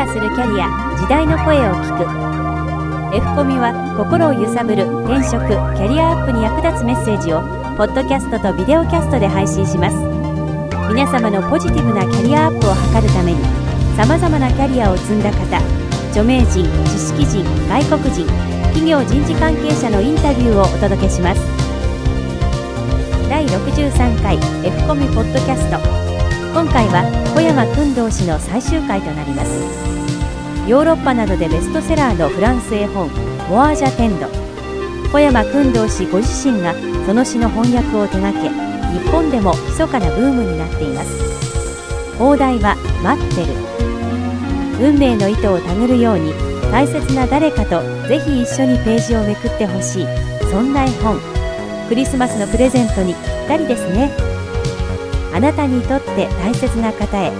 化するキャリア時代の声を聞く。F コミは心を揺さぶる転職キャリアアップに役立つメッセージをポッドキャストとビデオキャストで配信します。皆様のポジティブなキャリアアップを図るためにさまざまなキャリアを積んだ方著名人知識人外国人企業人事関係者のインタビューをお届けします。第63回 F コミポッドキャスト。今回は小山君堂氏の最終回となります。ヨーロッパなどでベストセラーのフランス絵本「モアージャ・テンド」小山君堂氏ご自身がその詩の翻訳を手掛け日本でも密かなブームになっています。放題は「待ってる」運命の糸をたぐるように大切な誰かとぜひ一緒にページをめくってほしい。そんな絵本。クリスマスのプレゼントにぴったりですね。あなたにとって大切な方へ。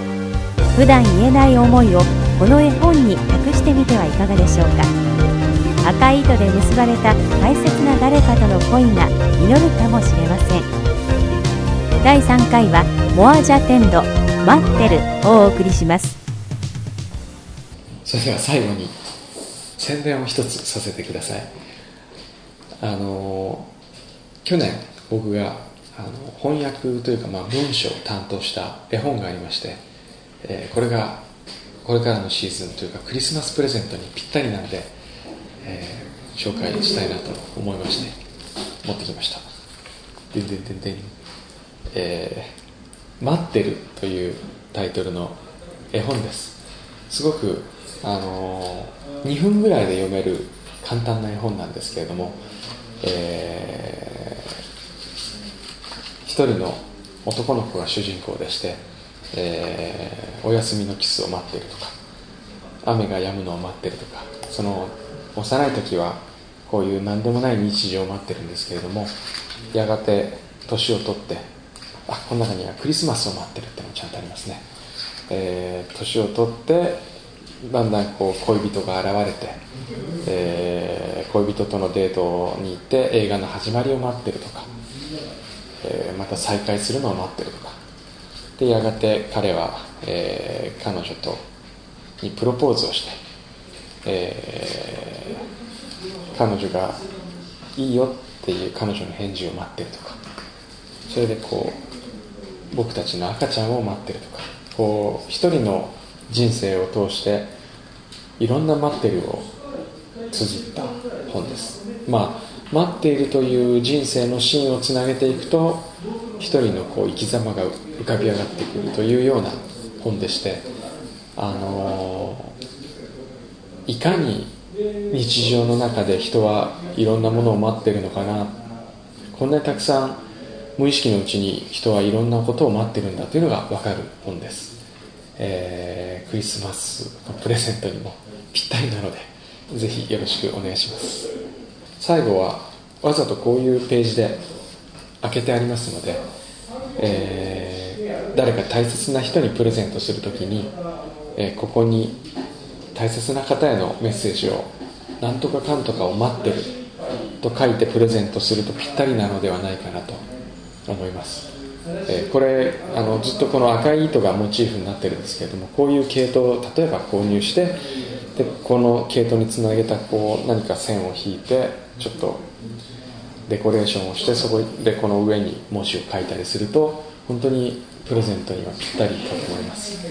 普段言えない思いをこの絵本に託してみてはいかがでしょうか。赤い糸で結ばれた大切な誰かとの恋が実るかもしれません。第3回は「モア・ジャ・テンド待ってる」をお送りします。それでは最後に宣伝を一つさせてください。あの去年僕があの翻訳というか、まあ、文章を担当した絵本がありまして、えー、これがこれからのシーズンというかクリスマスプレゼントにぴったりなんで、えー、紹介したいなと思いまして持ってきました。でんでんでんでん、えー、待ってるというタイトルの絵本ですすごくあのー、2分ぐらいで読める簡単な絵本なんですけれども、え一人の男の子が主人公でして、えー、お休みのキスを待っているとか雨が止むのを待ってるとかその幼い時はこういう何でもない日常を待ってるんですけれどもやがて年を取ってあこの中にはクリスマスを待ってるってのもちゃんとありますね、えー、年を取ってだんだんこう恋人が現れて、えー、恋人とのデートに行って映画の始まりを待ってるとかえー、また再会するのを待ってるとか。でやがて彼は、えー、彼女とにプロポーズをして、えー、彼女がいいよっていう彼女の返事を待ってるとか。それでこう僕たちの赤ちゃんを待ってるとか。こう一人の人生を通していろんな待ってるを綴った本です。まあ待っているという人生のシーンをつなげていくと一人のこう生き様が浮かび上がってくるというような本でしてあのいかに日常の中で人はいろんなものを待ってるのかな。こんなにたくさん無意識のうちに人はいろんなことを待ってるんだというのが分かる本です、えー、クリスマスのプレゼントにもぴったりなのでぜひよろしくお願いします。最後はわざとこういうページで開けてありますので、えー、誰か大切な人にプレゼントするときに、えー、ここに大切な方へのメッセージを「なんとかかんとかを待ってる」と書いてプレゼントするとぴったりなのではないかなと思います、えー、これあのずっとこの赤い糸がモチーフになってるんですけれどもこういう系統を例えば購入してでこの系統につなげたこう何か線を引いてちょっとデコレーションをしてそこでこの上に文字を書いたりすると本当にプレゼントにはぴったりかと思います、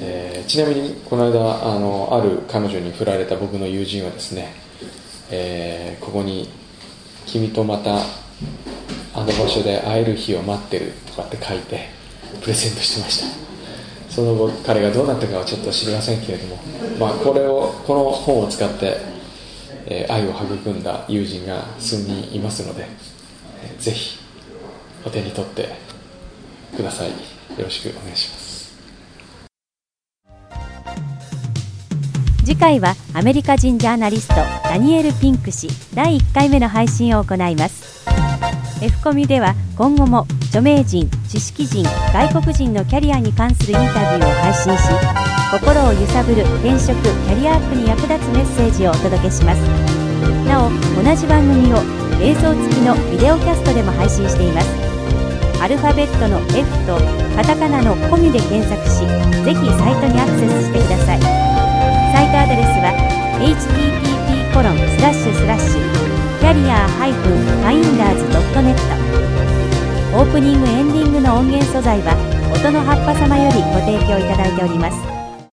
えー、ちなみにこの間あのある彼女に振られた僕の友人はですね、えー、ここに「君とまたあの場所で会える日を待ってる」とかって書いてプレゼントしてました。その後彼がどうなったかはちょっと知りませんけれども、まあ、これをこの本を使ってえ愛を育んだ友人が数人いますので、えぜひお手に取ってください。よろしくお願いします。次回はアメリカ人ジャーナリストダニエル・ピンク氏第1回目の配信を行います。F コミでは今後も著名人知識人外国人のキャリアに関するインタビューを配信し心を揺さぶる転職キャリアアップに役立つメッセージをお届けします。なお同じ番組を映像付きのビデオキャストでも配信しています。アルファベットの F とカタカナのコミで検索しぜひサイトにアクセスしてください。サイトアドレスは http:// コロンススラッシュキャリア -finders.net オープニングエンディングの音源素材は音の葉っぱ様よりご提供いただいております。